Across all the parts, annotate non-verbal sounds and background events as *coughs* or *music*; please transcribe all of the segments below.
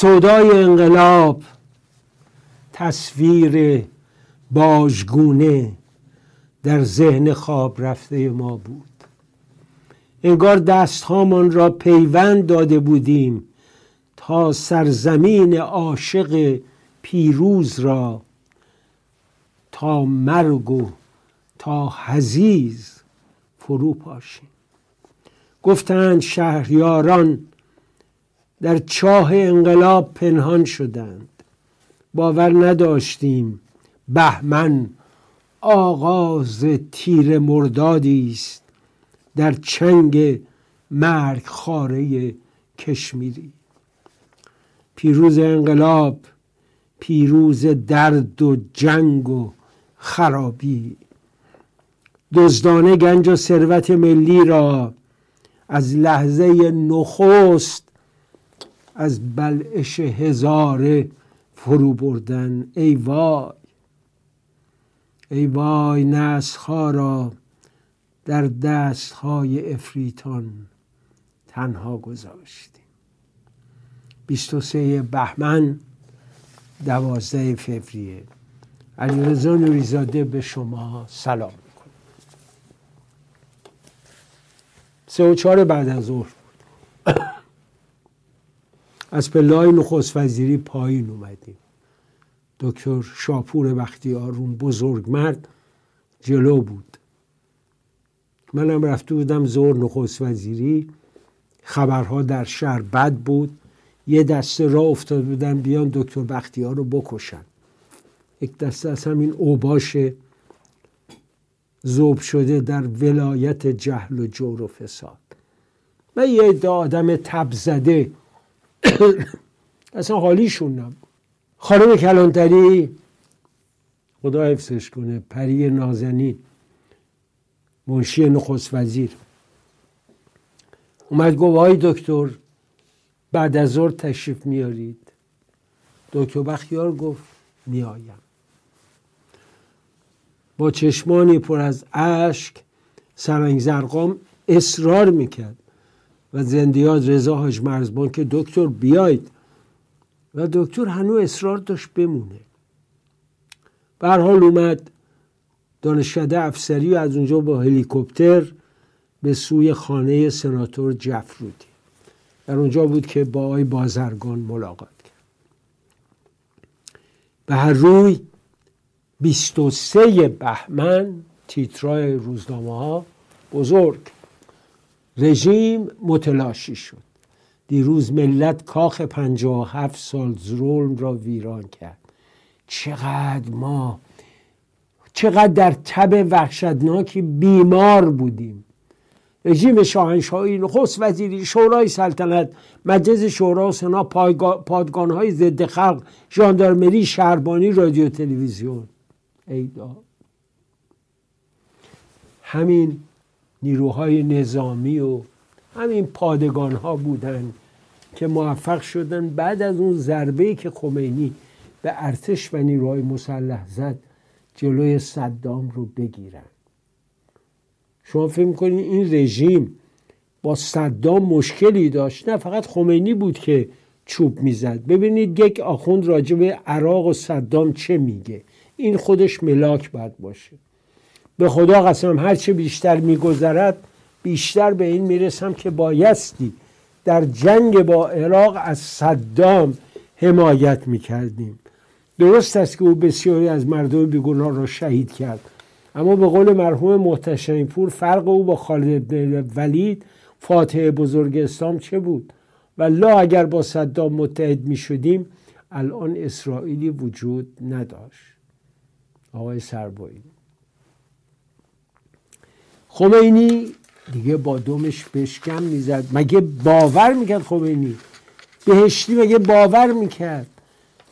سودای انقلاب تصویر باژگونه در ذهن خواب رفته ما بود. انگار دستهامان را پیوند داده بودیم تا سرزمین عاشق پیروز را تا مرگ و تا حزیز فرو پاشیم. گفتند شهریاران در چاه انقلاب پنهان شدند. باور نداشتیم بهمن آغاز تیر مردادی است در چنگ مرگ خاره کشمیری. پیروز انقلاب پیروز درد و جنگ و خرابی. دزدانه گنج و ثروت ملی را از لحظه نخست از بلعش هزاره فرو بردن. ای وای ای وای نسخها را در دستهای افریتان تنها گذاشتیم. 23 بهمن دوازده فوریه. علیرضا نوریزاده به شما سلام می‌کنم. سه و چهار بعد از ظهر بود. از پلای نخست وزیری پایین اومدیم. دکتر شاپور بختیارون بزرگ مرد جلو بود. منم رفته بودم زور نخست وزیری. خبرها در شهر بد بود. یه دسته را افتاد بودن بیان دکتر بختیار رو بکشن. یک دسته از همین اوباش زوب شده در ولایت جهل و جور و فساد. و یه آدم تب زده *coughs* اصلا حالیشون نبود. خانم کلانتری خدا حفظش کنه پری نازنین منشی نخست وزیر. اومد گفت وای دکتر بعد از ظهر تشریف میارید. دکتر بختیار گفت میایم با چشمانی پر از اشک سرنگ زرقام اصرار می‌کرد. و زندیات رضا حاج مرزبان که دکتر بیاید. و دکتر هنوز اصرار داشت بمونه. به حال اومد دانشکده افسری و از اونجا با هلیکوپتر به سوی خانه سناتور جفرودی. در اونجا بود که با آقای بازرگان ملاقات کرد. به هر روی 23 بهمن تیترای روزنامه ها بزرگ رژیم متلاشی شد. دیروز ملت کاخ پنجاه و هفت سال ظلم را ویران کرد. چقدر ما چقدر در تب وحشتناکی بیمار بودیم. رژیم شاهنشاهی نخست وزیری شورای سلطنت مجلس شورا و سنا پادگان های ضد خلق ژاندارمری شهربانی رادیو تلویزیون. ای همین نیروهای نظامی و همین پادگان ها بودن که موفق شدن بعد از اون ضربه که خمینی به ارتش و نیروهای مسلح زد جلوی صدام رو بگیرن. شما فکر می‌کنید این رژیم با صدام مشکلی داشت؟ نه فقط خمینی بود که چوب می‌زد. ببینید یک آخوند راجع به عراق و صدام چه میگه. این خودش ملاک باید باشه. به خدا قسم هرچه بیشتر میگذرد بیشتر به این می‌رسم که بایستی در جنگ با عراق از صدام حمایت می‌کردیم. درست است که او بسیاری از مردم بیگناه را شهید کرد اما به قول مرحوم محتشمی پور فرق او با خالد بن ولید فاتح بزرگ اسلام چه بود؟ و لا اگر با صدام متحد می شدیم الان اسرائیلی وجود نداشت. آقای سربایی. خمینی؟ دیگه با دومش بشکم می‌زد. مگه باور می‌کرد خمینی؟ بهشتی مگه باور می‌کرد؟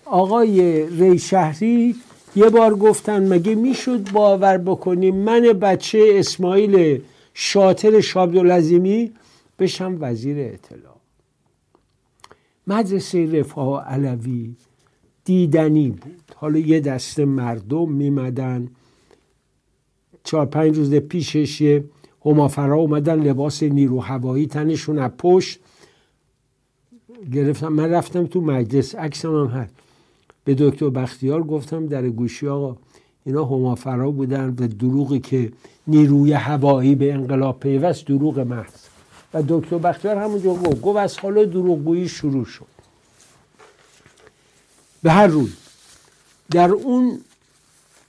آقای ری شهری یه بار گفتن مگه می‌شد باور بکنیم من بچه اسماعیل شاطر شابدالعظیمی بشم وزیر اطلاع. مدرسه رفاه علوی دیدنی بود. حالا یه دسته مردم میمدن. چهار پنج روز پیشش یه همافرا اومدن لباس نیرو هوایی تنشون از پشت گرفتم من رفتم تو مجلس عکسم هم هست. به دکتر بختیار گفتم در گوشی آقا اینا همافرا بودن و دروغی که نیروی هوایی به انقلاب پیوست دروغ محض. و دکتر بختیار همونجا گفت گفت از حالا دروغگویی شروع شد. به هر روی در اون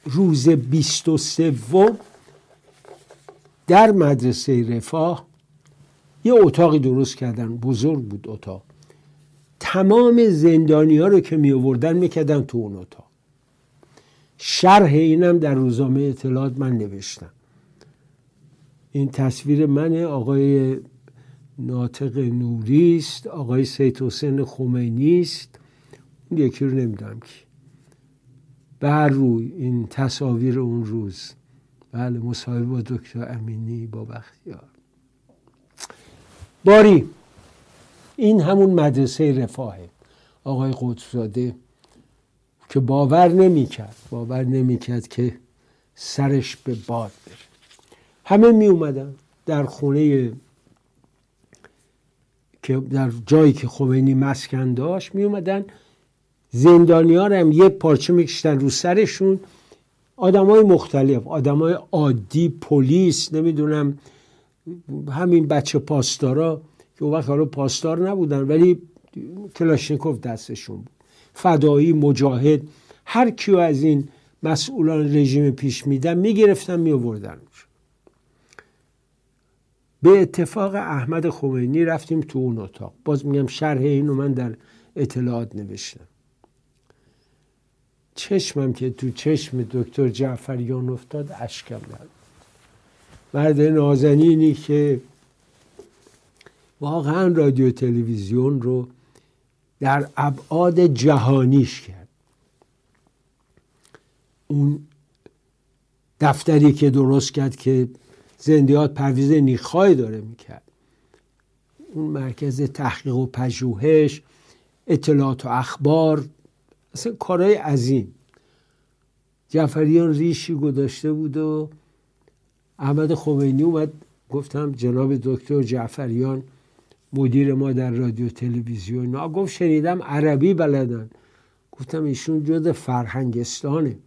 روز بیست و سوم در مدرسه رفاه یه اتاقی درست کردن بزرگ بود اتاق. تمام زندانی ها رو که می آوردن می‌کردن تو اون اتاق. شرح اینم در روزنامه اطلاعات من نوشتم. این تصویر منه آقای ناطق نوری است آقای سید حسین خمینی است. یکی رو نمی‌دونم کی. بر روی این تصاویر اون روز. بله مصاحبه با دکتر امینی با بختیار. باری این همون مدرسه رفاهه. آقای قدسزاده که باور نمی‌کرد باور نمی‌کرد که سرش به باد بره. همه می اومدن در خونه که در جایی که خمینی مسکن داشت می اومدن زندانی ها هم یه پارچه میکشتن رو سرشون. آدم های مختلف آدم های عادی پلیس نمی‌دونم همین بچه پاسدارا که وقت حالا پاسدار نبودن ولی کلاشنکوف دستشون بود. فدایی مجاهد هر کیو از این مسئولان رژیم پیش میدن می‌گرفتن میآوردن. به اتفاق احمد خمینی رفتیم تو اون اتاق. باز میگم شرح اینو من در اطلاعات نوشتم. چشمم که تو چشم دکتر جعفریان افتاد اشکم نرد مرد نازنینی که واقعا رادیو تلویزیون رو در ابعاد جهانیش کرد. اون دفتری که درست کرد که زندیات پرویز نیخای داره می‌کرد. اون مرکز تحقیق و پژوهش اطلاعات و اخبار اصلا کارهای عظیم. جعفریان ریشی گذاشته بود و احمد خمینی اومد گفتم جناب دکتر جعفریان مدیر ما در رادیو تلویزیون. گفت شنیدم عربی بلدن. گفتم ایشون جز فرهنگستانه.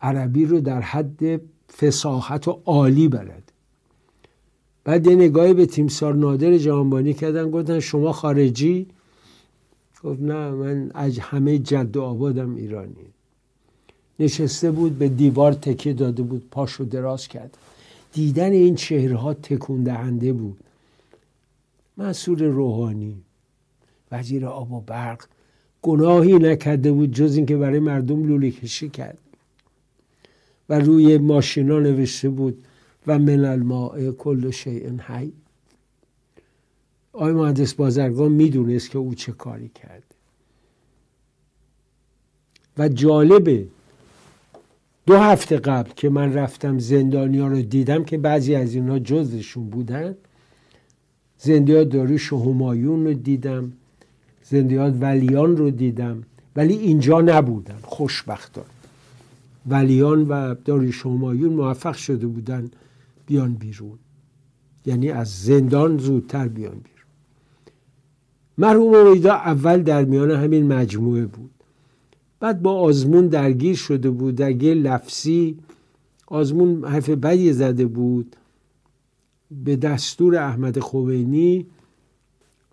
عربی رو در حد فساحت و عالی بلد. بعد یه نگاهی به تیمسار نادر جهانبانی کردن گفتن شما خارجی؟ گفت نه من از همه جد و آبادم ایرانی. نشسته بود به دیوار تکیه داده بود پاشو دراز کرد. دیدن این چهرها تکون دهنده بود. مسئول روحانی وزیر آب و برق. گناهی نکرده بود جز اینکه برای مردم لوله کشی کرد. و روی ماشینا نوشته بود و من الماء کل شیء حی. آقای مهندس بازرگان می‌دونست که او چه کاری کرده. و جالبه دو هفته قبل که من رفتم زندانیا رو دیدم که بعضی از اینا جزشون بودن زندیات داریوش و همایون رو دیدم زندیات ولیان رو دیدم ولی اینجا نبودن خوشبختان ولیان و داریوش همایون موفق شده بودن بیان بیرون. یعنی از زندان زودتر بیان بیرون. مرحوم اویدا اول در میان همین مجموعه بود. بعد با آزمون درگیر شده بود درگیر لفظی آزمون حرف بدی زده بود. به دستور احمد خمینی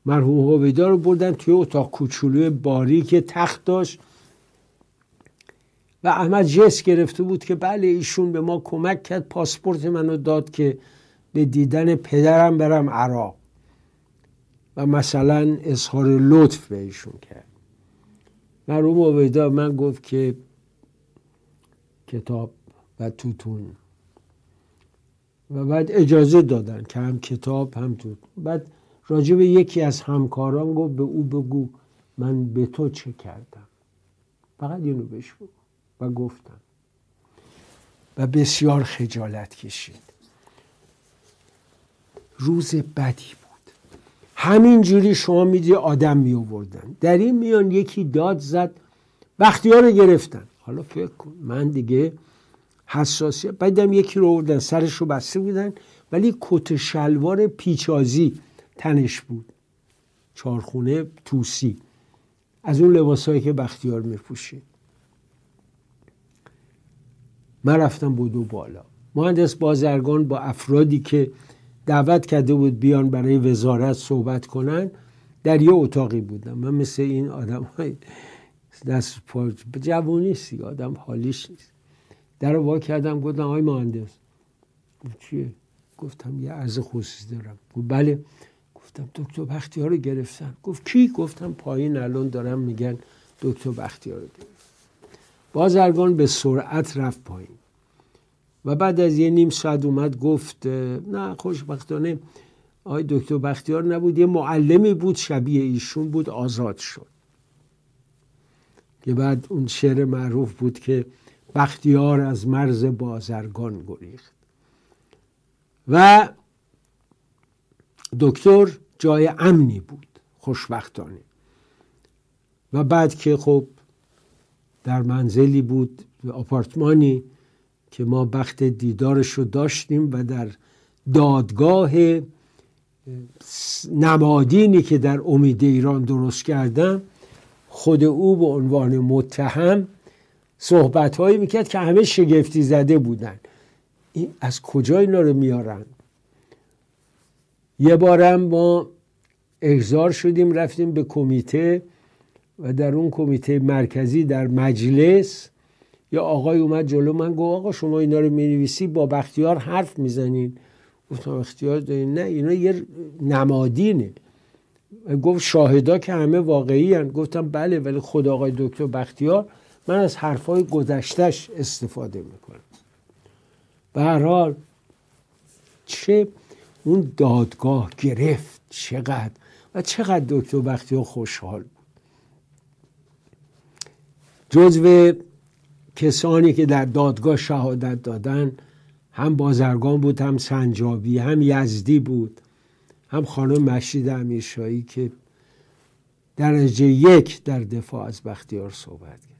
مرحوم هویدا رو بردن توی اتاق کوچولوی باری که تخت داشت. و احمد جس گرفته بود که بله ایشون به ما کمک کرد پاسپورت منو داد که به دیدن پدرم برم عراق. و مثلا اظهار لطف به ایشون کرد. مرحوم عبیدا من گفت که کتاب و توتون و بعد اجازه دادن که هم کتاب هم توتون بعد راجع به یکی از همکاران گفت به او بگو من به تو چه کردم. فقط اینو بهش بگو و گفتم. و بسیار خجالت کشید. روز بدی بود. همین جوری شما میدی آدم می آوردن در این میان یکی داد زد ها رو گرفتن. حالا فکر کن من دیگه حساسیت بعدم یکی رو آوردن سرش رو بسته بودن ولی کت شلوار پیچازی تنش بود. چارخونه توسی. از اون لباسهایی که بختیار میپوشید. من رفتم بودو بالا. مهندس بازرگان با افرادی که دعوت کرده بود بیان برای وزارت صحبت کنن در یه اتاقی بودم. من مثل این آدم های دست پا جوانی سی آدم حالیش نیست. در رو وا کردم گفتم آقای مهندس چیه؟ گفتم یه عرض خصوصی دارم. گفت بله. گفتم دکتر بختیار رو گرفتن. گفت کی؟ گفتم پایین الان دارم میگن دکتر بختیار رو گرفتن. بازرگان به سرعت رفت پایین. و بعد از یه نیم ساعت اومد گفت نه خوشبختانه آقای دکتر بختیار نبود یه معلمی بود شبیه ایشون بود آزاد شد. که بعد اون شعر معروف بود که بختیار از مرز بازرگان گریخت. و دکتر جای امنی بود خوشبختانه. و بعد که خب در منزلی بود آپارتمانی که ما بخت دیدارش رو داشتیم و در دادگاه نمادینی که در امید ایران درست کردم خود او به عنوان متهم صحبت هایی می‌کرد که همه شگفتی زده بودن. این از کجا اینا رو میارن؟ یه بارم ما احضار شدیم رفتیم به کمیته و در اون کمیته مرکزی در مجلس یا آقای اومد جلو من گفت آقا شما اینا رو می‌نویسی با بختیار حرف می‌زنین. گفتم اختیار دارین نه اینا یه نمادینه. گفت شاهدا که همه واقعی هن. گفتم بله ولی خود آقای دکتر بختیار من از حرفای گذشتش استفاده می‌کنم. به هر حال چه اون دادگاه گرفت چقدر و چقدر دکتر بختیار خوشحال بود. جزو کسانی که در دادگاه شهادت دادن هم بازرگان بود هم سنجابی هم یزدی بود هم خانم مشید امیرشایی که درجه یک در دفاع از بختیار صحبت کرد.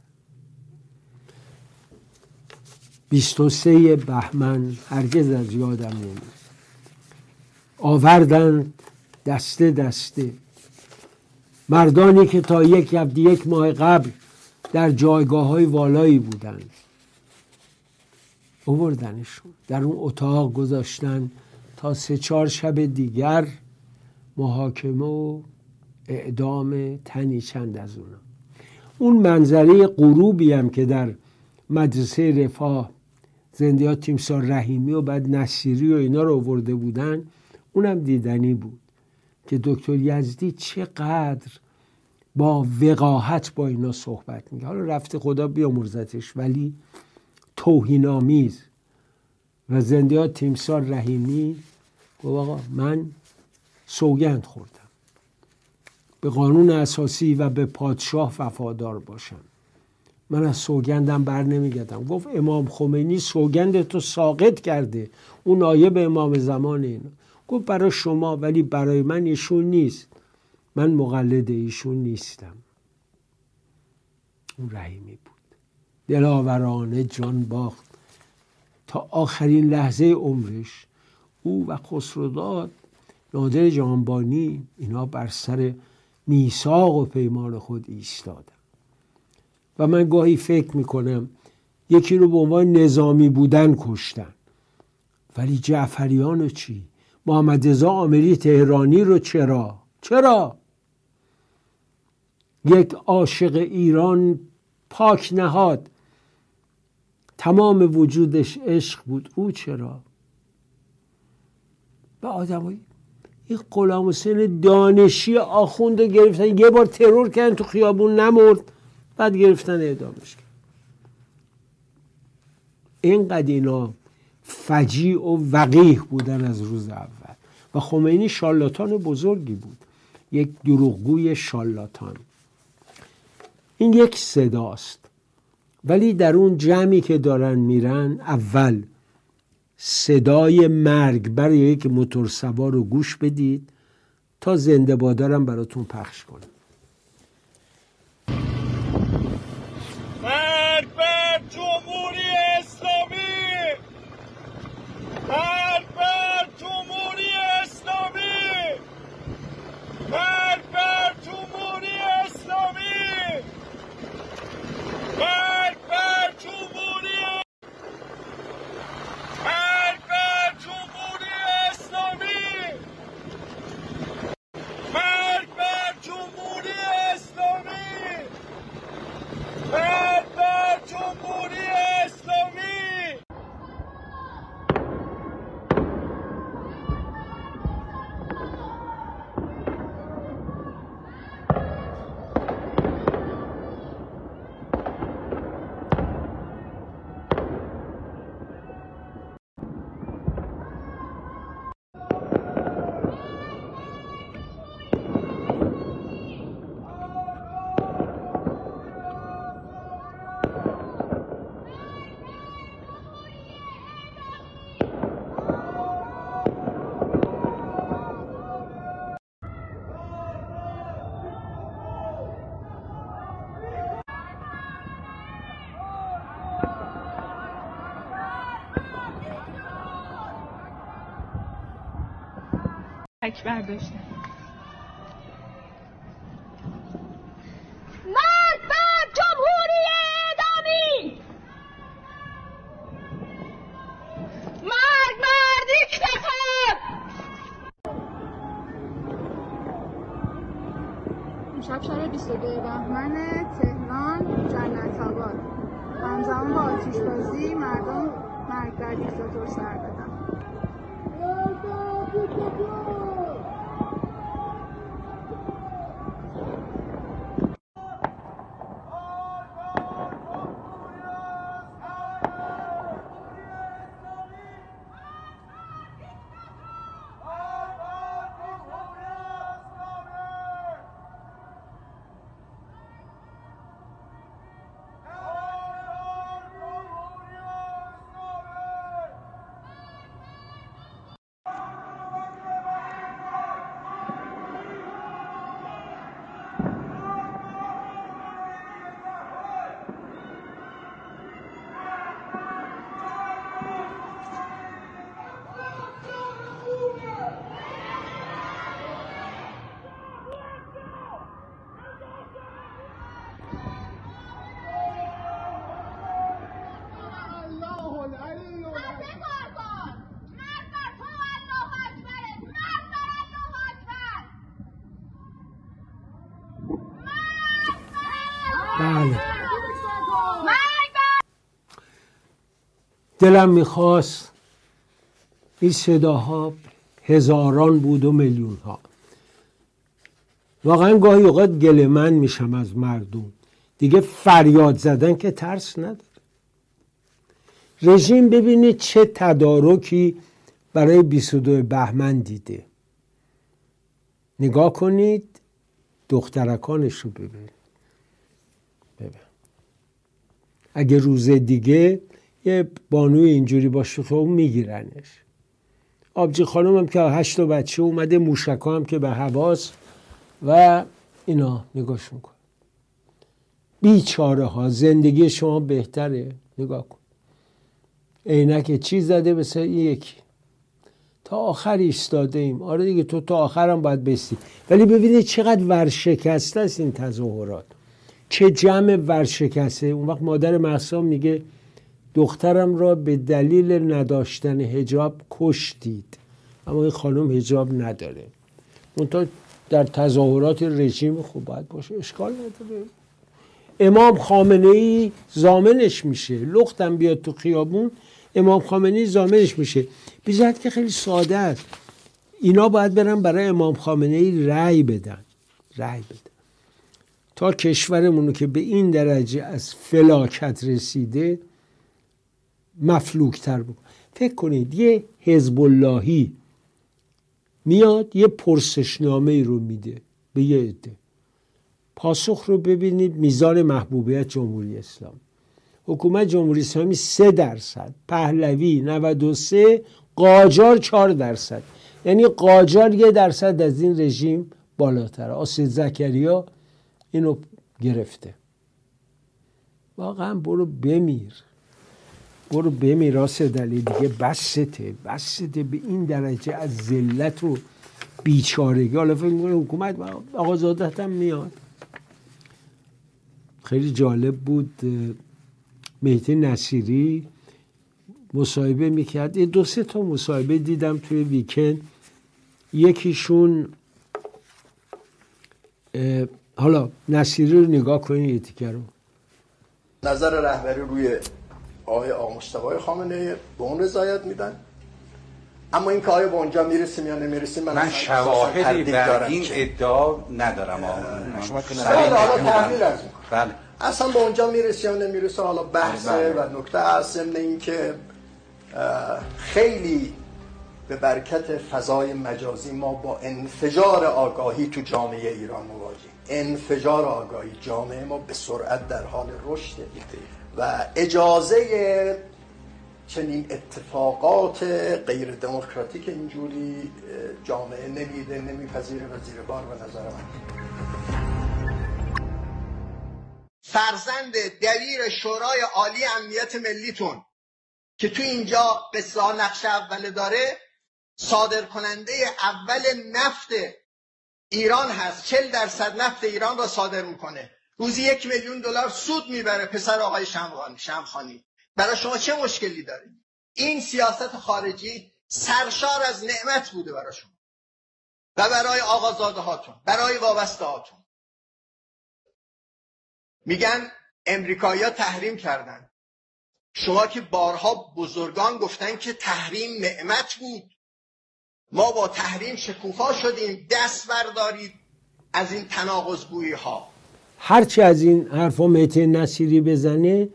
23 بهمن هرگز از یادم نمید آوردن دسته دسته. مردانی که تا یک یک ماه قبل در جایگاه های والایی بودن. اووردنشون در اون اتاق گذاشتن تا سه چهار شب دیگر محاکمه و اعدام تنی چند از اونا. اون منظره غروبی هم که در مدرسه رفاه زندیا تیمسار رحیمی و بعد نصیری و اینا رو آورده بودن اونم دیدنی بود که دکتر یزدی چقدر با وقاحت با اینا صحبت میگه حالا رفته خدا بیامرزتش ولی توهینآمیز و زندیا تیمسار رحیمی گفت آقا من سوگند خوردم. به قانون اساسی و به پادشاه وفادار باشم. من از سوگندم بر نمیگردم. گفت امام خمینی سوگند تو ساقط کرده. اون نایب امام زمان اینا. گفت برای شما ولی برای من ایشون نیست. من مقلد ایشون نیستم. اون رحیمی بود. دلاورانه جان باخت. تا آخرین لحظه عمرش او و خسروداد نادر جانبانی اینا بر سر میثاق و پیمان خود ایستادن. و من گاهی فکر می‌کنم یکی رو به عنوان نظامی بودن کشتن. ولی جعفریان چی؟ محمد رضا عاملی تهرانی رو چرا؟ چرا؟ یک عاشق ایران پاک نهاد. تمام وجودش عشق بود. او چرا؟ به آدمایی. این غلام حسین دانشی آخوند رو گرفتن. یه بار ترور کردن تو خیابون نمرد. بعد گرفتن اعدامش. کرد اینقدر اینا فجیع و وقیح بودن از روز اول. و خمینی شالاتان بزرگی بود. یک دروغگوی شالاتان. این یک صداست. ولی در اون جمعی که دارن میرن اول صدای مرگ برای یک موتور سوار رو گوش بدید تا زنده بادارم براتون پخش کنم مرگ بر جمهوری اسلامی مرگ بر جمهوری اسلامی مرگ بر جمهوری اسلامی مرگ بر جمهوری مرگ بر جمهوری اسلامی مرگ بر جمهوری اسلامی مرگ بر جمهوری اسلامی اکبر داشتن مرگ بر جمهوری ادامی مرگ بر دیکتاتور امشب شب 22 بهمن تهران جنت آباد همزمان با آتیشبازی مردم مرگ بر دیکتاتور سر دادن بله دلم می‌خواست این صداها هزاران بود و میلیون ها واقعا گاهی اوقات گله من میشم از مردم. دیگه فریاد زدن که ترس نداره. رژیم ببینید چه تدارکی برای 22 بهمن دیده. نگاه کنید دخترکانش رو ببینید. ببین. اگه روز دیگه یه بانوی اینجوری باشه خب میگیرنش. آبجی خانم هم که هشت بچه اومده موشکا هم که به حواس و اینا نگاش میکن بیچاره ها زندگی شما بهتره. نگاه کن. عینک چی زده مثل این یکی؟ تا آخر ایستاده ایم. آره دیگه تو تا آخرم باید بستی. ولی ببینید چقدر ورشکسته است این تظاهرات. چه جمع ورشکسته. اون وقت مادر محسا میگه دخترم را به دلیل نداشتن هجاب کشتید. اما این خانم هجاب نداره. منتها در تظاهرات رژیم خوب باید باشه اشکال نداره. امام خامنه ای زامنش میشه. لختم بیاد تو خیابون امام خامنه ای زامنش میشه. بیزد که خیلی ساده است. اینا باید برن برای امام خامنه ای رأی بدن. رأی بدن. تا کشورمونو که به این درجه از فلاکت رسیده مفلوکتر بود. فکر کنید یه حزب اللهی میاد یه پرسشنامه ای رو میده به یه عده. پاسخ رو ببینید میزان محبوبیت جمهوری اسلام حکومت جمهوری اسلامی سه درصد پهلوی 93 قاجار 4 درصد. یعنی قاجار یه درصد از این رژیم بالاتر آسید زکریا اینو گرفته. واقعا برو بمیر. برو بمیر راسد علی دیگه بسته بسته به این درجه از ذلت و بیچارگی. حالا فکر حکومت آقازادت هم میاد. خیلی جالب بود مهدی نصیری مصاحبه می‌کرد. یه دو سه تا مصاحبه دیدم توی ویکند. یکیشون حالا نصیری رو نگاه کنید یه رو. نظر رهبری روی آقای آقا مصطفی خامنه به اون رضایت میدن. اما این که آیا به اونجا می‌رسیم یا نمی‌رسیم من, من شواهدی بر این ادعا ندارم شما حالا تحلیل از بله. اصلا به اونجا می‌رسه یا نمی‌رسه حالا بحثه بله. و نکته هست ضمن اینکه خیلی به برکت فضای مجازی ما با انفجار آگاهی تو جامعه ایران مواجهیم. انفجار آگاهی جامعه ما به سرعت در حال رشد. و اجازه چنین اتفاقات غیر دموکراتیک اینجوری جامعه نمیده نمیپذیره و زیر بار به نظر من. فرزند دبیر شورای عالی امنیت ملیتون که تو اینجا قصه نقش اول داره صادر کننده اول نفت ایران هست. چل درصد نفت ایران را صادر می‌کنه. روزی یک میلیون دلار سود می‌بره پسر آقای شمخانی شمخانی. برای شما چه مشکلی داره؟ این سیاست خارجی سرشار از نعمت بوده برای شما. و برای آقازاده هاتون برای وابسته هاتون. میگن امریکایی تحریم کردن. شما که بارها بزرگان گفتن که تحریم نعمت بود. ما با تحریم شکوفا شدیم دست بردارید از این تناقضگویی ها هرچی از این حرفا مهتی نصیری بزنه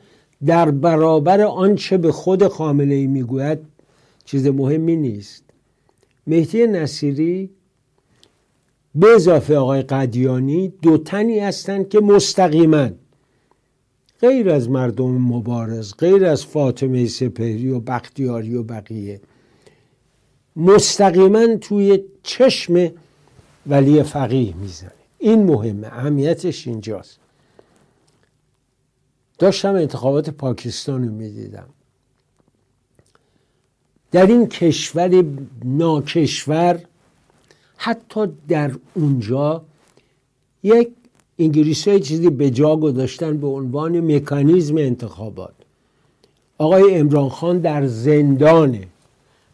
در برابر آنچه به خود خامنه ای می‌گوید چیز مهمی نیست. مهدی نصیری به اضافه آقای قدیانی دو تنی هستند که مستقیما غیر از مردم مبارز غیر از فاطمه سپهری و بختیاری و بقیه مستقیما توی چشم ولی فقیه می‌زنه. این مهمه اهمیتش اینجاست. داشتم انتخابات پاکستان رو می‌دیدم. در این کشور ناکشور حتی در اونجا یک انگلیسی های چیزی به جا گذاشتن به عنوان مکانیزم انتخابات. آقای امران خان در زندانه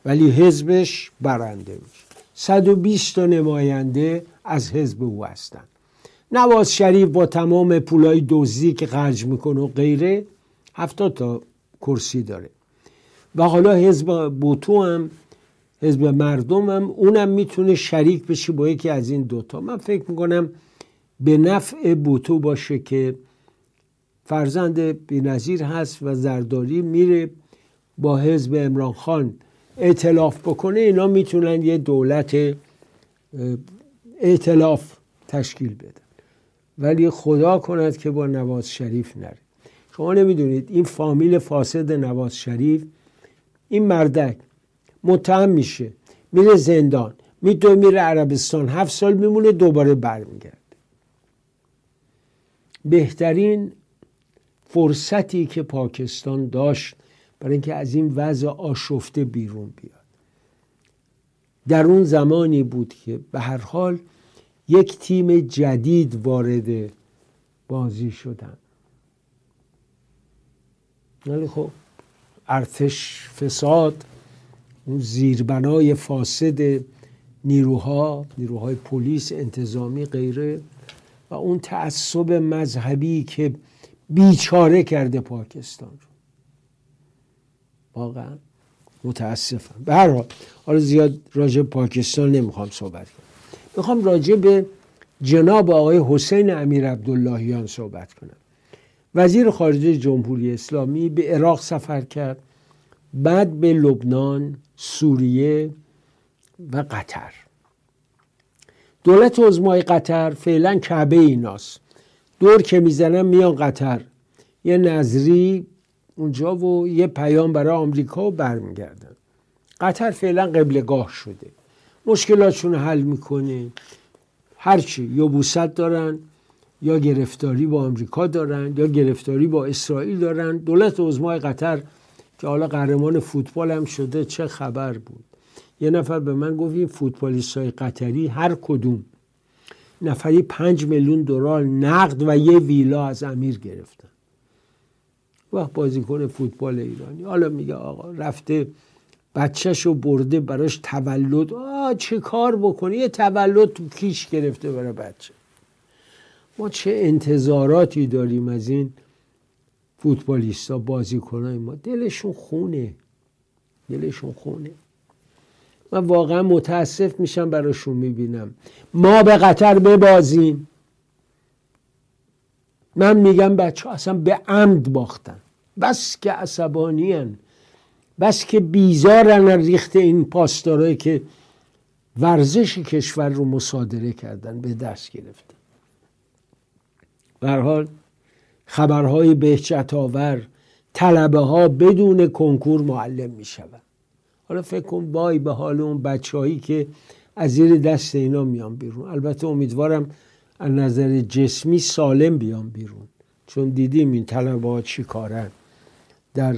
ولی حزبش برنده میشه. 120 تا نماینده از حزب او هستن. نواز شریف با تمام پولای دوزی که خرج می‌کنه و غیره 70 تا کرسی داره. و حالا حزب بوتو هم حزب مردم هم اونم می‌تونه شریک بشه با یکی از این دوتا. من فکر می‌کنم به نفع بوتو باشه که فرزند بینظیر هست و زرداری میره با حزب امران خان اعتلاف بکنه. اینا می‌تونن یه دولت اعتلاف تشکیل بدن ولی خدا کند که با نواز شریف نره. شما نمی‌دونید این فامیل فاسد نواز شریف این مردک متهم میشه میره زندان میدو میره عربستان هفت سال میمونه دوباره برمیگرده. بهترین فرصتی که پاکستان داشت برای اینکه از این وضع آشفته بیرون بیاد. در اون زمانی بود که به هر حال یک تیم جدید وارد بازی شدن. ولی خب ارتش فساد اون زیربنای فاسد نیروها نیروهای پلیس انتظامی غیره و اون تعصب مذهبی که بیچاره کرده پاکستان رو. واقعا متاسفم. به هر حال حالا زیاد راجع پاکستان نمی‌خوام صحبت کنم. می‌خوام راجع به جناب آقای حسین امیر عبداللهیان صحبت کنم. وزیر خارجه جمهوری اسلامی به عراق سفر کرد بعد به لبنان سوریه و قطر. دولت عزمای قطر فعلا کعبه ایناست دور که می‌زنن میان قطر. یه نظری اونجا و یه پیام برای آمریکا و برمیگردن. قطر فعلا قبلگاه شده. مشکلاتشون حل می‌کنه. هرچی یا بوست دارن یا گرفتاری با آمریکا دارن یا گرفتاری با اسرائیل دارن. دولت عزمای قطر که حالا قهرمان فوتبال هم شده چه خبر بود؟ یه نفر به من گفت این فوتبالیست های قطری هر کدوم نفری پنج میلیون دلار نقد و یه ویلا از امیر گرفتن. وقت بازیکن فوتبال ایرانی. حالا میگه آقا رفته بچهش رو برده براش تولد. آه چه کار بکنه یه تولد تو کیش گرفته برای بچه. ما چه انتظاراتی داریم از این فوتبالیستا بازیکنای ما؟ دلشون خونه. دلشون خونه. من واقعا متاسف میشم براشون می‌بینم. ما به قطر ببازیم. من میگم بچه اصلا به عمد باختن. بس که عصبانی بس که بیزارن ریخت این پاسدارایی که ورزش کشور رو مصادره کردن به دست گرفتن. حال خبرهای بهجت آور طلبه ها بدون کنکور معلم می حالا فکر کن وای به حال اون بچههایی که از زیر دست اینا میان بیرون. البته امیدوارم از نظر جسمی سالم بیان بیرون. چون دیدیم این طلبه ها چی کارن. در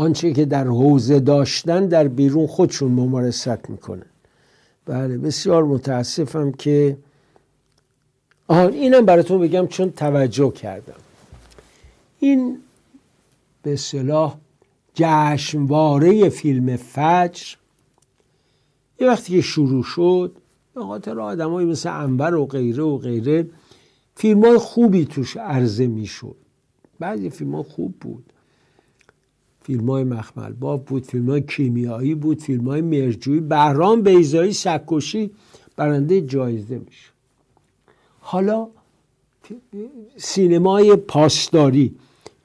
آنچه که در حوزه داشتن در بیرون خودشون ممارست می‌کنن. بله بسیار متاسفم که آهان اینم براتون بگم چون توجه کردم. این به صلاح جشنواره فیلم فجر یه وقتی که شروع شد به خاطر آدمایی مثل انبر و غیره و غیره فیلم های خوبی توش عرضه می‌شد. بعضی فیلم ها خوب بود. فیلم های مخمل باب بود فیلم های کیمیایی بود فیلم های مرجوی. بهرام بیزایی سکوشی برنده جایزه میشه حالا سینمای پاسداری.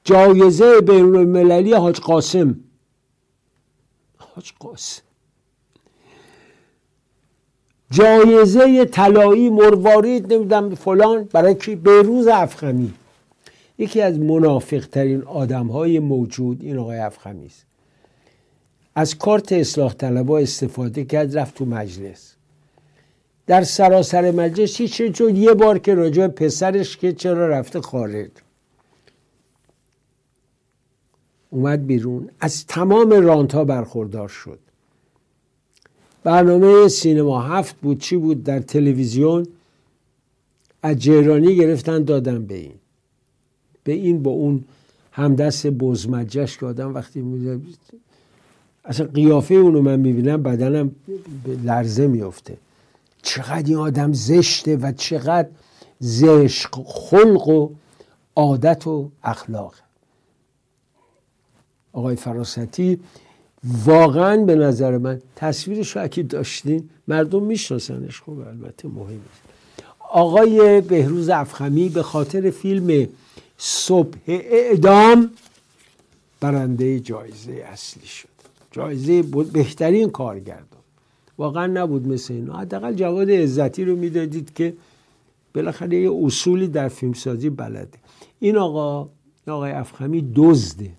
جایزه بین المللی حاج قاسم. حاج قاسم. جایزه طلایی مروارید نمی‌دونم فلان برای کی؟ بهروز افخمی یکی از منافق ترین آدم های موجود این آقای افخمی است از کارت اصلاح طلبا استفاده کرد رفت تو مجلس. در سراسر مجلس هیچ چون یه بار که راجع پسرش که چرا رفته خارج. اومد بیرون. از تمام رانت ها برخوردار شد. برنامه سینما هفت بود چی بود؟ در تلویزیون. از جیرانی گرفتن دادن به این. به این با اون همدست بزمجش که آدم وقتی میده اصلا قیافه اونو من می‌بینم بدنم لرزه میفته چقدر این آدم زشته و چقدر زشق خلق و عادت و اخلاق. آقای فراستی واقعا به نظر من تصویرش رو داشتین مردم میشناسنش خب البته مهم آقای بهروز افخمی به خاطر فیلم صبح اعدام برنده جایزه اصلی شد. جایزه بهترین کارگردان. واقعا نبود مثل اینا. حداقل جواد عزتی رو می‌دادید که بالاخره یه اصولی در فیلمسازی بلده این آقا آقای افخمی دزده.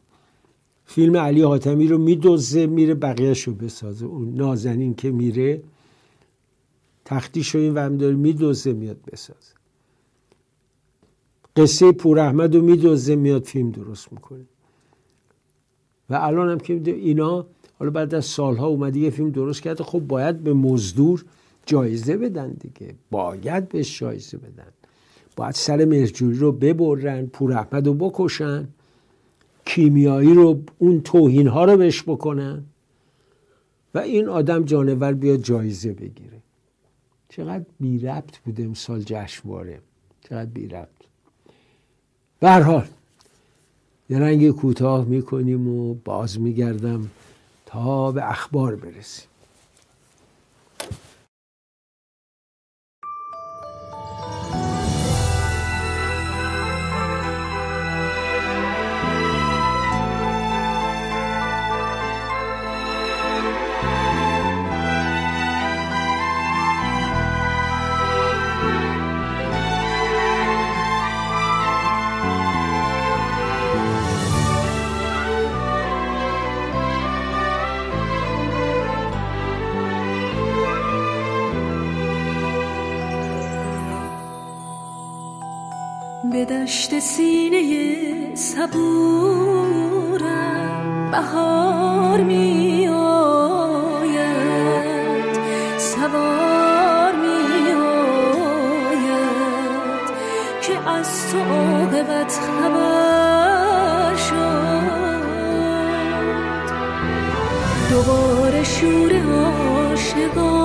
فیلم علی حاتمی رو میدوزه میره بقیهش رو بسازه. اون نازنین که میره تختیش رو این ورم داره میدوزه میاد بسازه. قصه پور احمد رو میدوزه میاد فیلم درست می‌کنه. و الان هم که اینا حالا بعد از سالها اومده یه فیلم درست کرده خب باید به مزدور جایزه بدن دیگه. باید بهش جایزه بدن. باید سر مرجوری رو ببرن پور احمد رو بکشن کیمیایی رو اون توهین ها رو بهش بکنن. و این آدم جانور بیاد جایزه بگیره. چقدر بی ربط بوده امسال جشنواره. چقدر بی ربط به حال یه رنگ کوتاه می‌کنیم و باز میگردم تا به اخبار برسیم. دشت سینه صبورم بهار می آید سوار می آید که از تو عاقبت خبر شد. دوباره شور عاشقانه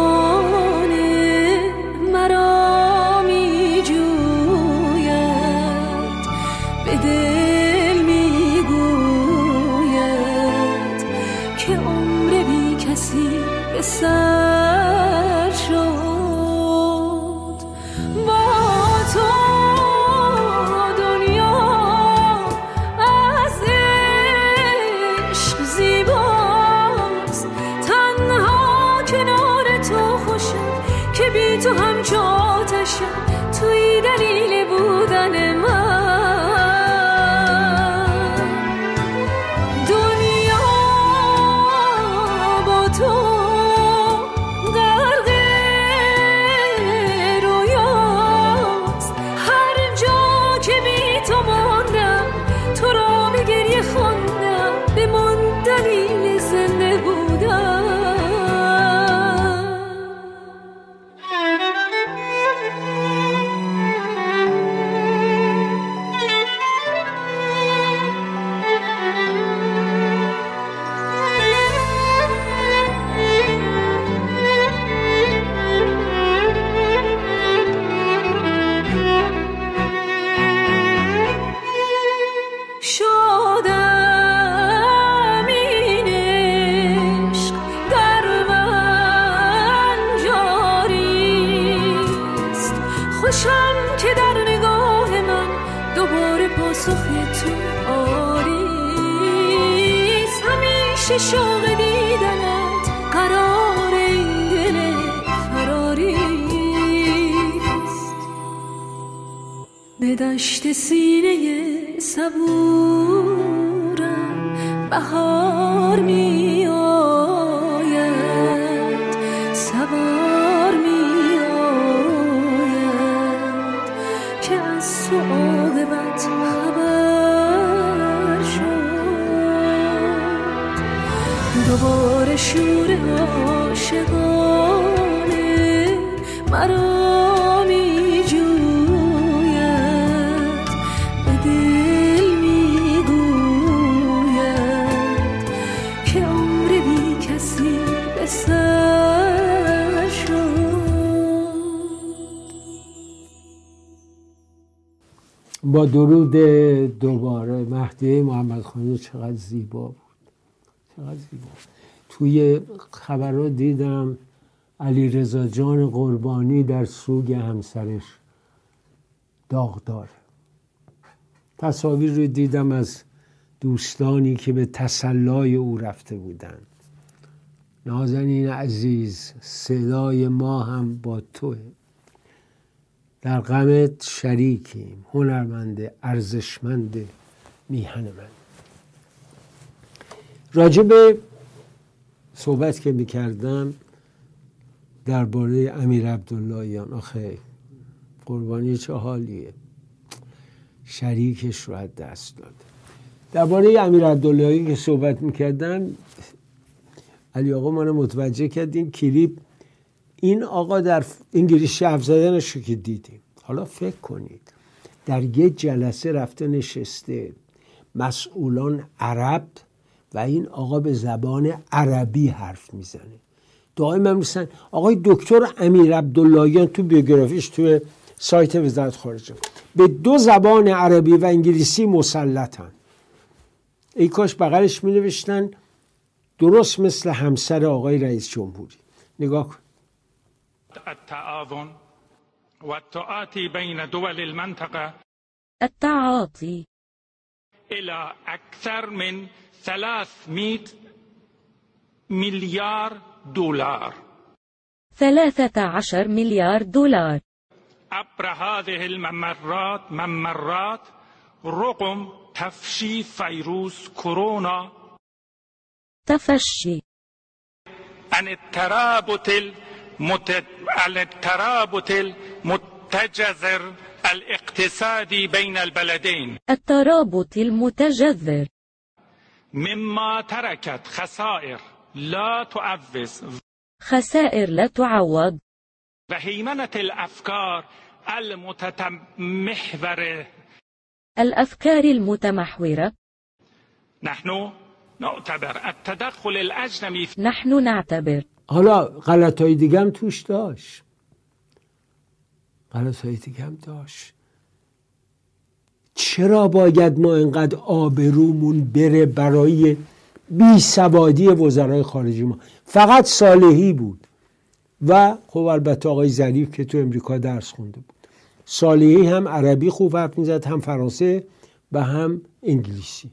درود دوباره مهدی محمد خانی چقدر زیبا بود. چقدر زیبا. توی خبرها دیدم علی رضا جان قربانی در سوگ همسرش داغدار تصاویر رو دیدم از دوستانی که به تسلای او رفته بودند نازنین عزیز صدای ما هم با توه. در غمت شریکیم هنرمند ارزشمند میهن من. راجع به صحبت که می‌کردم درباره امیر عبداللهیان آخه قربانی چه حالیه؟ شریکش رو از دست داد درباره امیر عبداللهی که صحبت می‌کردم علی آقا منو متوجه کرد این کلیپ این آقا در انگلیسی حرف زدنش رو که دیدیم. حالا فکر کنید در یه جلسه رفته نشسته مسئولان عرب و این آقا به زبان عربی حرف می‌زنه. دائما میسن آقای دکتر امیر عبداللهیان تو بیوگرافیش تو سایت وزارت خارجه. به دو زبان عربی و انگلیسی مسلطن ای کاش بغلش می نوشتن درست مثل همسر آقای رئیس جمهوری. نگاه التعاون والتعاطي بين دول المنطقة التعاطي إلى أكثر من 300 مليار دولار. 13 مليار دولار. عبر هذه الممرات ممرات رقم تفشي فيروس كورونا. تفشي. عن الترابط المت... عن الترابط المتجذر الاقتصادي بين البلدين. الترابط المتجذر. مما تركت خسائر لا تعوض خسائر لا تعوض. وهيمنة الأفكار المتمحورة الأفكار المتمحورة. نحن نعتبر التدخل الأجنبي نحن نعتبر حالا غلط های دیگه هم توش داشت. غلط های دیگه هم داشت. چرا باید ما اینقدر آبرومون بره برای بی سوادی وزرای خارجی ما؟ فقط صالحی بود. و خب البته آقای ظریف که تو امریکا درس خونده بود. صالحی هم عربی خوب حرف می‌زد هم فرانسه و هم انگلیسی.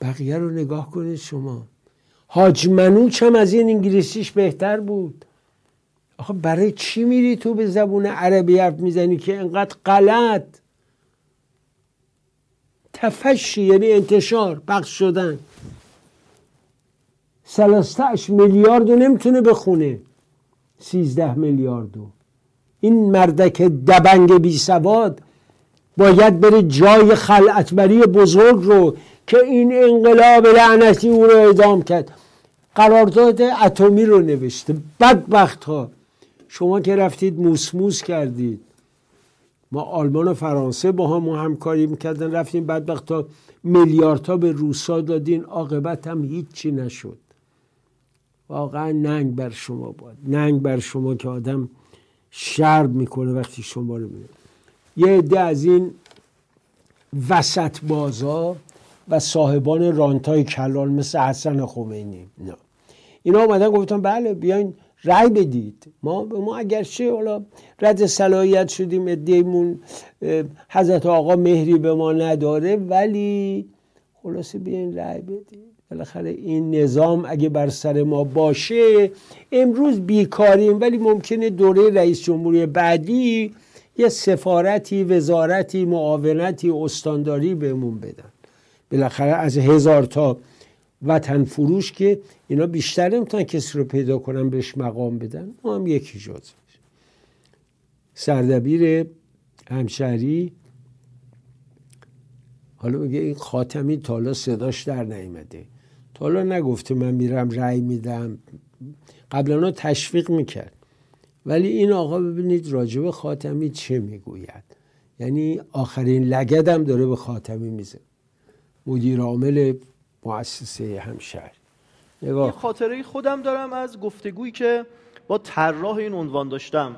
بقیه رو نگاه کنید شما. حاج منوچ هم از این انگلیسیش بهتر بود. آخه برای چی میری تو به زبون عربی حرف می‌زنی که انقدر غلط؟ تفشی یعنی انتشار بخش شدن. سلاستش میلیارد رو نمی‌تونه بخونه. سیزده میلیاردو این مردک دبنگ بی سواد باید بره جای خلعتبری بزرگ رو که این انقلاب لعنتی او رو اعدام کرد. قرارداد اتمی رو نوشته. بدبخت ها شما که رفتید موسموس کردید. ما آلمان و فرانسه با هم همکاری می‌کردن رفتیم بدبخت ها میلیاردها به روسا دادین عاقبت هم هیچی نشد. واقعا ننگ بر شما باد. ننگ بر شما که آدم شرب می‌کنه وقتی شما رو می‌بینه. یه عده از این وسط بازا و صاحبان رانتای کلان مثل حسن خمینی. نه. اینا آمدن گفتن بله بیاین رای بدید. ما ما اگرچه حالا رد صلاحیت شدیم ادیمون حضرت آقا مهری به ما نداره ولی خلاصه بیاین رای بدید. بالاخره این نظام اگه بر سر ما باشه امروز بیکاریم ولی ممکنه دوره رئیس جمهوری بعدی یه سفارتی وزارتی معاونتی استانداری بهمون بدن. بالاخره از هزار تا وطن فروش که اینا بیشتر نمی‌تونن کسی رو پیدا کنن بهش مقام بدن. ما هم یکی جز. سردبیر همشهری. حالا میگه این خاتمی تالا صداش در نیمده تالا نگفته من میرم رأی میدم. قبلا تشویق می‌کرد. ولی این آقا ببینید راجب خاتمی چه می‌گوید. یعنی آخرین لگدم داره به خاتمی میزه مدیر عامل مؤسسه همشهر. نگاه یه خاطره خودم دارم از گفتگویی که با طراح این عنوان داشتم.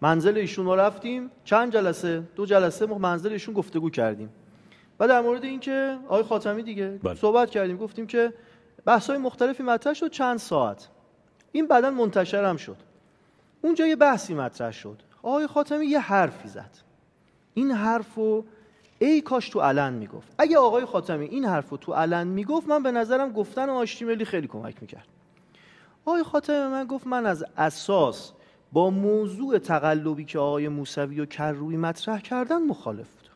منزل ایشون ما رفتیم چند جلسه؟ دو جلسه ما منزل ایشون گفتگو کردیم. و در مورد اینکه آقای خاتمی دیگه بله. صحبت کردیم گفتیم که بحث های مختلفی مطرح شد چند ساعت. این بعدا منتشر هم شد. اونجا یه بحثی مطرح شد. آقای خاتمی یه حرفی زد. این حرفو ای کاش تو علن می‌گفت. اگه آقای خاتمی این حرف رو تو علن می‌گفت من به نظرم گفتن آشتی ملی خیلی کمک می‌کرد. آقای خاتمی من گفت من از اساس با موضوع تقلبی که آقای موسوی و کروی مطرح کردن مخالف بودم.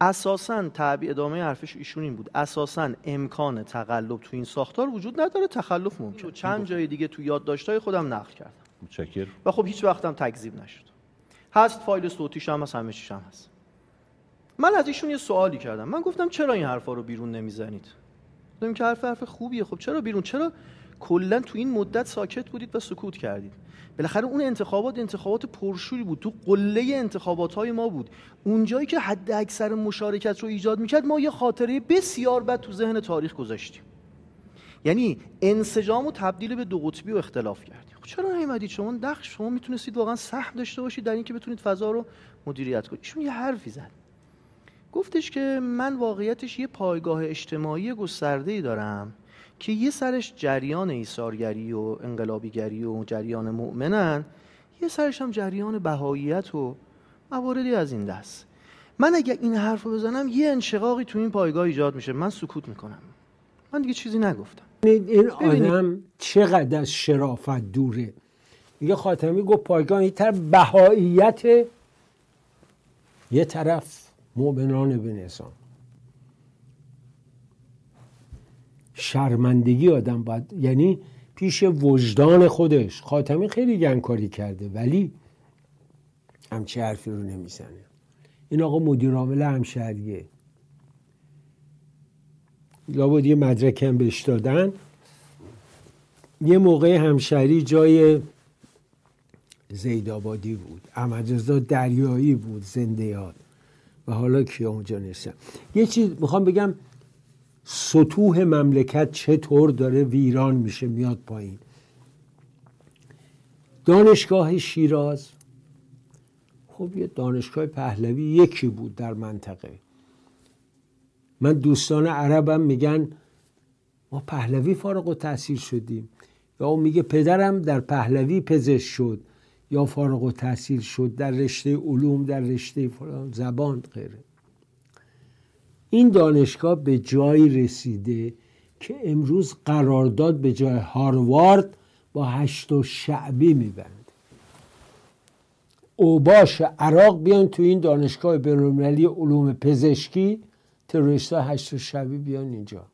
اساسا تعبیر ادامه حرفش ایشون این بود. اساسا امکان تقلب تو این ساختار وجود نداره تخلف ممکن. چند جای دیگه تو یادداشت‌های خودم نقل کردم. متشکرم. و خب هیچ وقتم تکذیب نشد. هست فایل صوتیش هم هست همه چیش هم هست. من از ایشون یه سوالی کردم. من گفتم چرا این حرفا رو بیرون نمی‌زنید؟ گفتم که حرف حرف خوبیه. خب چرا بیرون؟ چرا کلا تو این مدت ساکت بودید و سکوت کردید؟ بالاخره اون انتخابات انتخابات پرشوری بود. تو قله انتخابات های ما بود. اونجایی که حد اکثر مشارکت رو ایجاد می‌کرد ما یه خاطره بسیار بد تو ذهن تاریخ گذاشتیم. یعنی انسجام و تبدیل به دو قطبی و اختلاف کردیم خب چرا نیومدید؟ شما دخش شما می‌تونستید واقعا سهم داشته باشید در اینکه بتونید فضا رو مدیریت کنید. ایشون یه حرفی زد. گفتش که من واقعیتش یه پایگاه اجتماعی گسترده ای دارم که یه سرش جریان ایثارگری و انقلابیگری و جریان مؤمنن یه سرش هم جریان بهاییت و مواردی از این دست. من اگر این حرف رو بزنم یه انشقاقی تو این پایگاه ایجاد میشه. من سکوت می‌کنم. من دیگه چیزی نگفتم. این آدم چقدر از شرافت دوره. میگه خاتمی گفت پایگاه این طرف بهاییت یه طرف مؤمنان به نظام شرمندگی آدم باید یعنی پیش وجدان خودش. خاتمی خیلی گنگکاری کرده ولی همچه حرفی رو نمی‌زنه. این آقا مدیر عامل همشهریه. لابد یه مدرک هم بهش دادن. یه موقع همشهری جای زیدآبادی بود احمدرضا دریایی بود زنده یاد. و حالا کیا اونجا نیستن. یه چیز می‌خوام بگم سطوح مملکت چطور داره ویران میشه میاد پایین. دانشگاه شیراز. خب یه دانشگاه پهلوی یکی بود در منطقه. من دوستان عربم میگن ما پهلوی فارغ و تحصیل شدیم. یا میگه پدرم در پهلوی پزشک شد. یا فارغ و تحصیل شد در رشته علوم در رشته زبان غیره. این دانشگاه به جایی رسیده که امروز قرارداد به جای هاروارد با هشت و شعبی میبند اوباش عراق بیان تو این دانشگاه بینالمللی علوم پزشکی تروریست ها هشت و شعبی بیان اینجا.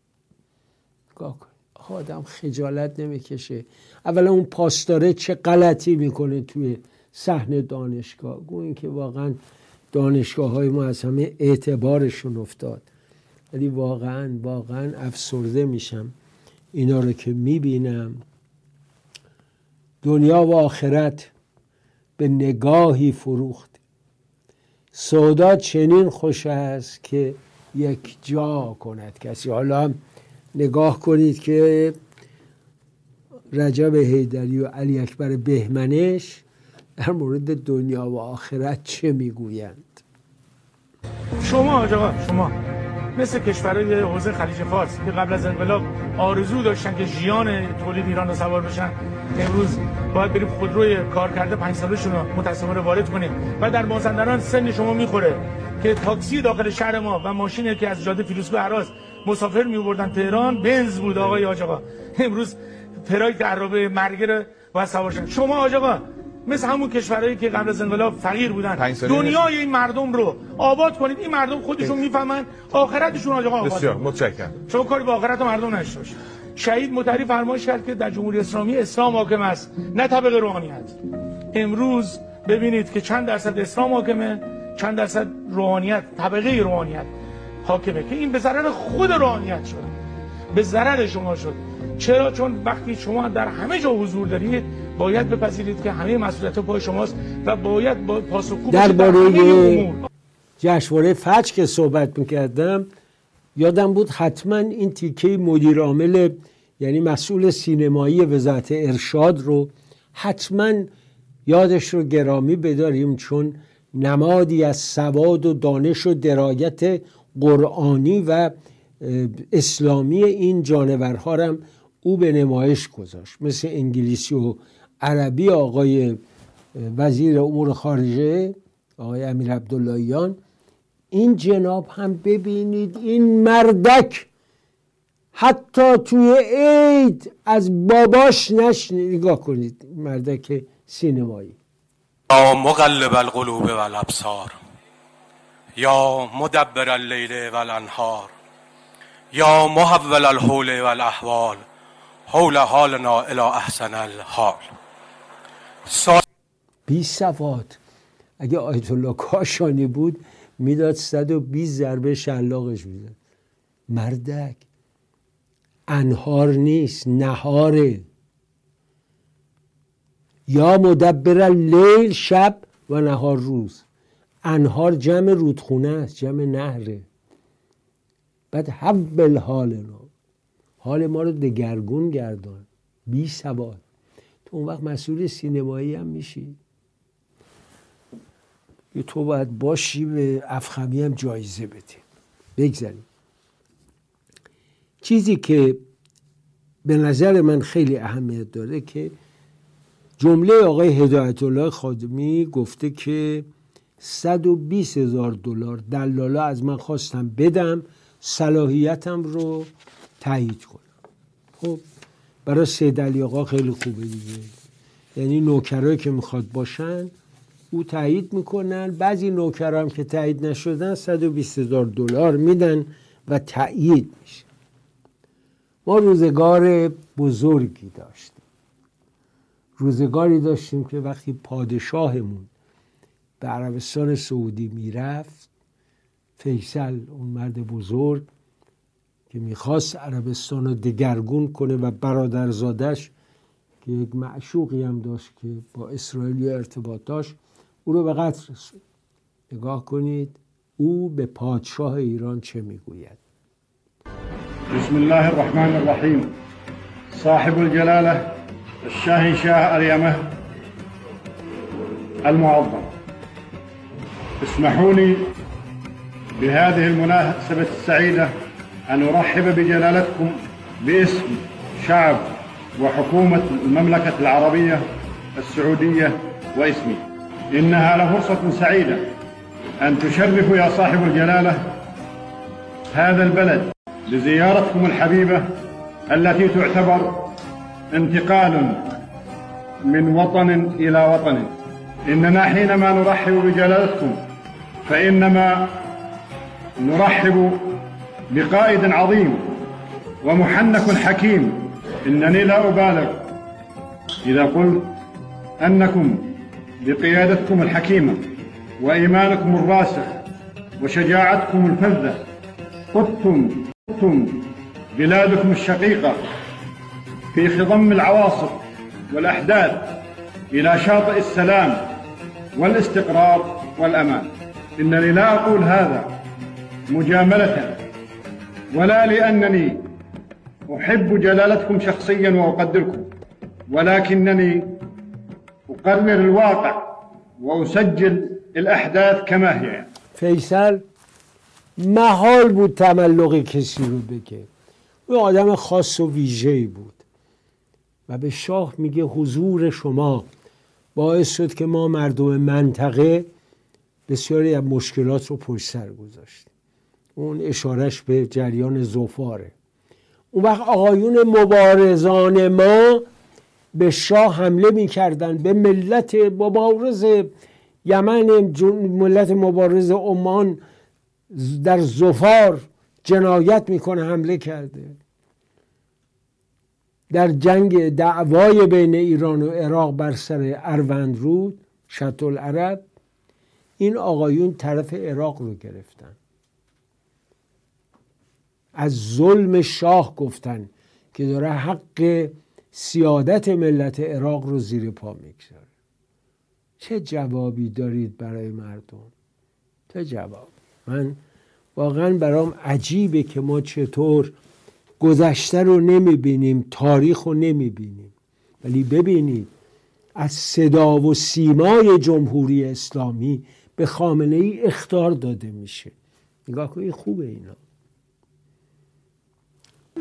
آدم خجالت نمی‌کشه. اولا اون پاسداره چه غلطی می‌کنه توی صحنه دانشگاه؟ گوین که واقعا دانشگاه های ما از همه اعتبارشون افتاد. ولی واقعا واقعا افسرده میشم. اینا رو که می‌بینم دنیا و آخرت به نگاهی فروخت. سودا چنین خوش است که یک جا کند کسی. حالا نگاه کنید که رجب هیدری و علی اکبر بهمنش در مورد دنیا و آخرت چه می‌گویند؟ شما آقا شما. مثل کشورهای حوزه خلیج فارس که قبل از انقلاب آرزو داشتن که ژیان تولید ایران رو سوار بشن امروز باید بریم خودروی کار کرده پنج سالشون رو متاسفانه وارد کنیم. و در مازندران سن شما می‌خوره. که تاکسی داخل شهر ما و ماشینی که از جاده فیلسوف عراض مسافر می بردن تهران بنز بود آقای آجاقا امروز پراید عربه مرگر و سوارشن شما آجاقا مثل همون کشورهایی که قبل از انقلاب فقیر بودن. دنیای این مردم رو آباد کنید. این مردم خودشون می‌فهمن آخرتشون آجاقا آباد بسیار متشکرم. شما کاری با آخرت مردم نشته شهید متحری فرمایش کرد که در جمهوری اسلامی اسلام حاکم است نه طبقه روحانیت. امروز ببینید که چند درصد اسلام حاکمه. چند درصد روحانیت طبقه روحانیت حاکمه که این به ضرر خود روحانیت شد. به ضرر شما شد. چرا؟ چون وقتی شما در همه جا حضور دارید باید بپذیرید که همه مسئولیت پای شماست و باید با پاسخگو در باره جشنواره فجر که صحبت می‌کردم یادم بود حتما این تیکه مدیر عامل یعنی مسئول سینمایی وزارت ارشاد رو حتما یادش رو گرامی بداریم چون نمادی از سواد و دانش و درایت قرآنی و اسلامی این جانورها هم او به نمایش گذاشت. مثل انگلیسی و عربی آقای وزیر امور خارجه آقای امیر عبداللهیان این جناب هم ببینید این مردک حتی توی عید از باباش نش نگاه کنید مردک سینمایی. یا مقلب القلوب و الابصار یا مدبر اللیل و الانهار یا محول الحول و الاحوال حول حالنا الى احسن الحال. بی سواد. اگه آیت الله کاشانی بود می‌داد 120 ضربه شلاقش می‌داد مردک. انهار نیست نهاره. یا مدبر لیل شب و نهار روز. انهار جمع رودخونه است جمع نهره بعد حول رو. حال ما رو دگرگون گردان. بی سوال تو اون وقت مسئول سینمایی هم میشی. یه تو باید باشی به افخمی هم جایزه بدی. بگذاریم. چیزی که به نظر من خیلی اهمیت داره که جمله آقای هدایت الله خادمی گفته که 120 هزار دلار دلالا از من خواستم بدم صلاحیتم رو تایید کنم. خب برای سید علی آقا خیلی خوبه دیگه. یعنی نوکرایی که می‌خواد باشن او تایید می‌کنن. بعضی نوکرام که تایید نشدن 120 هزار دلار میدن و تایید میشه. ما روزگار بزرگی داشتیم. روزگاری داشتیم که وقتی پادشاهمون به عربستان سعودی می‌رفت فیصل اون مرد بزرگ که می‌خواست عربستان رو دگرگون کنه و برادرزادش که یک معشوقی هم داشت که با اسرائیل ارتباط داشت او رو به قتل رسوند. نگاه کنید او به پادشاه ایران چه می‌گوید؟ بسم الله الرحمن الرحیم. صاحب الجلاله الشاهنشاه اليمه المعظم. اسمحوا لي بهذه المناسبة السعيدة أن أرحب بجلالتكم باسم شعب وحكومة المملكة العربية السعودية واسمي. إنها لفرصة سعيدة أن تشرفوا يا صاحب الجلالة هذا البلد لزيارتكم الحبيبة التي تعتبر انتقال من وطن إلى وطن. إننا حينما نرحب بجلالتكم فإنما نرحب بقائد عظيم ومحنك حكيم. إنني لا أبالغ إذا قلت أنكم بقيادتكم الحكيمة وإيمانكم الراسخ وشجاعتكم الفذة قدتم بلادكم الشقيقة. في خضم العواصف والأحداث إلى شاطئ السلام والاستقرار والأمان. إنني لا أقول هذا مجاملة ولا لأنني أحب جلالتكم شخصيا وأقدركم ولكنني أقرر الواقع وأسجل الأحداث كما هي. فیصل محال بود تملق کسی رو بگه أو آدم خاص و ویژه‌ای بود. و به شاه میگه حضور شما. باعث شد که ما مردم منطقه بسیاری از مشکلات رو پشت سر گذاشتیم. اون اشارش به جریان زفاره اون وقت آقایون مبارزان ما به شاه حمله می‌کردن به ملت مبارز یمن ملت مبارز عمان در زفار جنایت می‌کنه حمله کرده. در جنگ دعوای بین ایران و عراق بر سر اروند رود شط العرب این آقایون طرف عراق رو گرفتن. از ظلم شاه گفتن که داره حق سیادت ملت عراق رو زیر پا می‌گذاره. چه جوابی دارید برای مردم؟ چه جواب؟ من واقعا برام عجیبه که ما چطور گذشته رو نمی‌بینیم تاریخ رو نمی‌بینیم. ولی ببینید از صدا و سیمای جمهوری اسلامی به خامنه ای اختار داده میشه. نگاه کنید خوبه اینا.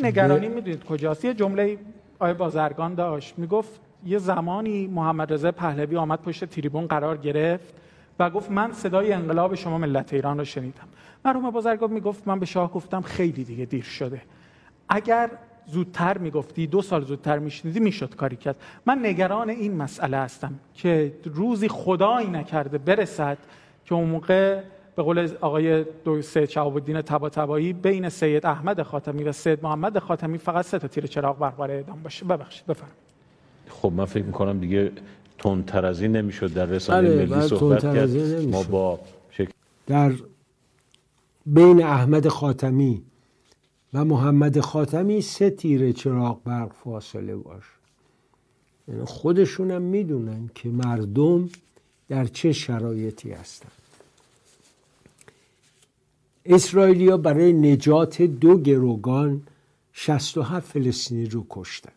نگرانی می‌دونید کجاست؟ یه جمله آقای بازرگان داشت می‌گفت یه زمانی محمد رضا پهلوی آمد پشت تریبون قرار گرفت و گفت من صدای انقلاب شما ملت ایران رو شنیدم. مرحوم بازرگان می‌گفت من به شاه گفتم خیلی دیگه دیر شده. اگر زودتر می‌گفتی دو سال زودتر میشنیدی می‌شد کاری کرد. من نگران این مسئله هستم که روزی خدایی نکرده برسد که اون موقع به قول آقای دو سید شهاب الدین طباطبایی بین سید احمد خاتمی و سید محمد خاتمی فقط سه تا تیر چراغ برقرار اعدام باشه. ببخشید بفرمایید. خب من فکر می‌کنم دیگه تندتر از این نمی‌شد در رسانه بله ملی صحبت کرد. ما با شک... در بین احمد خاتمی و محمد خاتمی سه تیره چراغ برق فاصله باش. یعنی خودشونم می‌دونن که مردم در چه شرایطی هستن. اسرائیلیا برای نجات دو گروگان 67 فلسطینی رو کشتن.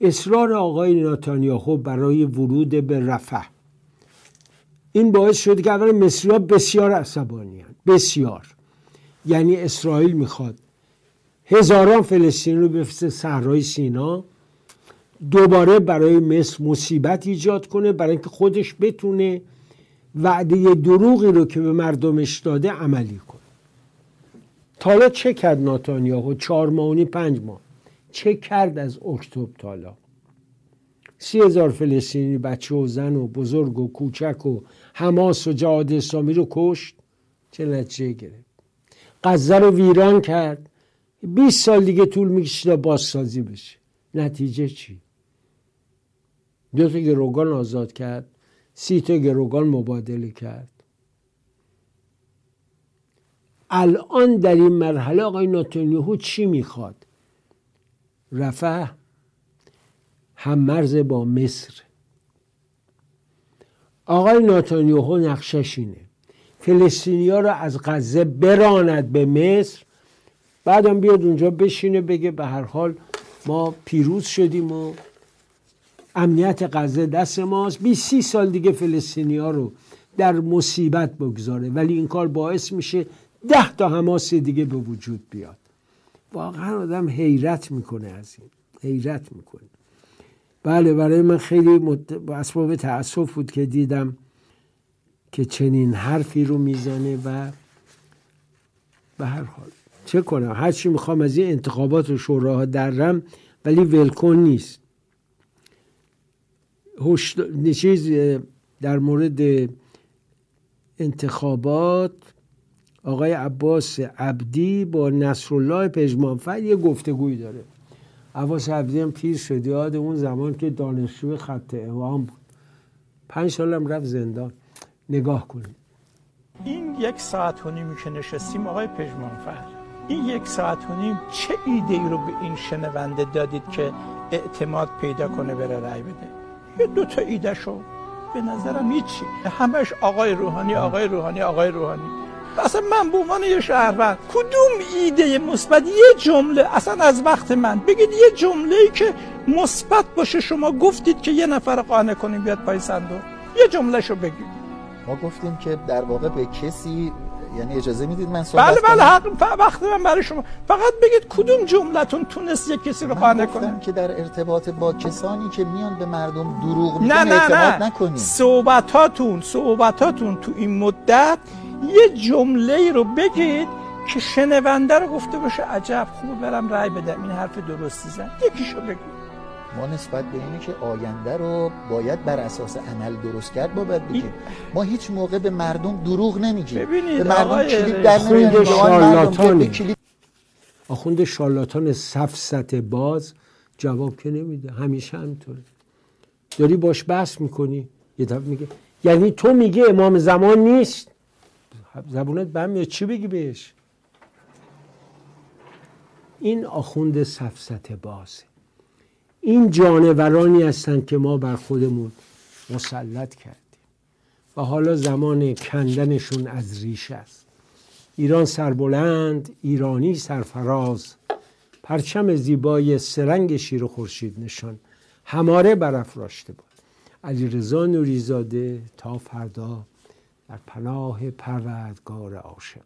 اصرار آقای ناتانیاهو برای ورود به رفح. این باعث شد که اول مصری بسیار عصبانی بسیار. یعنی اسرائیل می‌خواد هزاران فلسطینی رو بفرسته صحرای سینا دوباره برای مصر مصیبت ایجاد کنه برای اینکه خودش بتونه وعده دروغی رو که به مردمش داده عملی کنه. تالا چه کرد ناتانیاهو؟ چهار ماهونی پنج ماه. چه کرد از اکتبر تالا سی هزار فلسطینی بچه و زن و بزرگ و کوچک و حماس و جهاد اسلامی رو کشت. چه نتیجه گرفت؟ غزه رو ویران کرد. 20 سال دیگه طول می‌کشه تا بازسازی بشه. نتیجه چی؟ دو تا گروگان آزاد کرد سی تا گروگان مبادله کرد. الان در این مرحله آقای ناتانیاهو چی می‌خواد؟ رفع هم مرز با مصر. آقای ناتانیاهو نقشش اینه. فلسطینیا رو از غزه براند به مصر بعدم بیاد اونجا بشینه بگه به هر حال ما پیروز شدیم و امنیت غزه دست ماست. 20 سال دیگه فلسطینیا رو در مصیبت بگذاره ولی این کار باعث میشه ده تا حماس دیگه به وجود بیاد. واقعا آدم حیرت می‌کنه از این حیرت می‌کنه. بله برای من خیلی مت... اسباب تاسف بود که دیدم که چنین حرفی رو می‌زنه و به هر حال چه کنم؟ هرچی می‌خوام از این انتخابات و شوراها درم ولی ولکن نیست. چیز در مورد انتخابات آقای عباس عبدی با نصرالله پژمانفر یه گفتگویی داره. عباس عبدی هم پیر شد. یاد اون زمان که دانشجو خط امام بود. پنج سالم رفت زندان. نگاه کنید. این یک ساعت و نیمی که نشستیم آقای پژمانفر این یک ساعت و نیم چه ایده ای رو به این شنونده دادید که اعتماد پیدا کنه بره رأی بده؟ یه دو تا ایده شو. به نظرم هیچی. همش آقای روحانی آقای روحانی آقای روحانی. اصلا من به عنوان یه شهروند کدوم ایده مثبت؟ یه جمله. اصلا از وقت من. بگید یه جمله ای که مثبت باشه. شما گفتید که یه نفر قانع کنیم بیاد پای صندوق. یه جمله شو بگید. ما گفتیم که در واقع به کسی یعنی اجازه می‌دید من صحبت بله بله حق وقت من برای شما. فقط بگید کدوم جملتون تونست یک کسی رو قانع کنه؟ که در ارتباط با کسانی که میان به مردم دروغ میگن نه نه اعتماد نه. نکنید صحبتاتون صحبتاتون تو این مدت یه جمله رو بگید که شنونده رو گفته باشه عجب خوب برم رأی بدم. این حرف درستی زن. یکیشو بگید ما نسبت به اینه که آینده رو باید بر اساس عمل درست کرد با بگیم. ما هیچ موقع به مردم دروغ نمیگیم. ببینید به مردم کلید در شارلاتان آخوند شارلاتان سفست باز جواب که نمیده. همیشه همینطوره. داری باش بحث می‌کنی؟ یه دفعه میگه یعنی تو میگه امام زمان نیست؟ زبونت به چی بگی بهش؟ این آخوند سفست بازه. این جانورانی هستند که ما بر خودمون مسلط کردیم. و حالا زمان کندنشون از ریش است. ایران سربلند ایرانی سرفراز. پرچم زیبای سرنگ شیر و خورشید نشان. هماره برافراشته بود. علی رضا نوریزاده تا فردا در پناه پروردگار عاشق.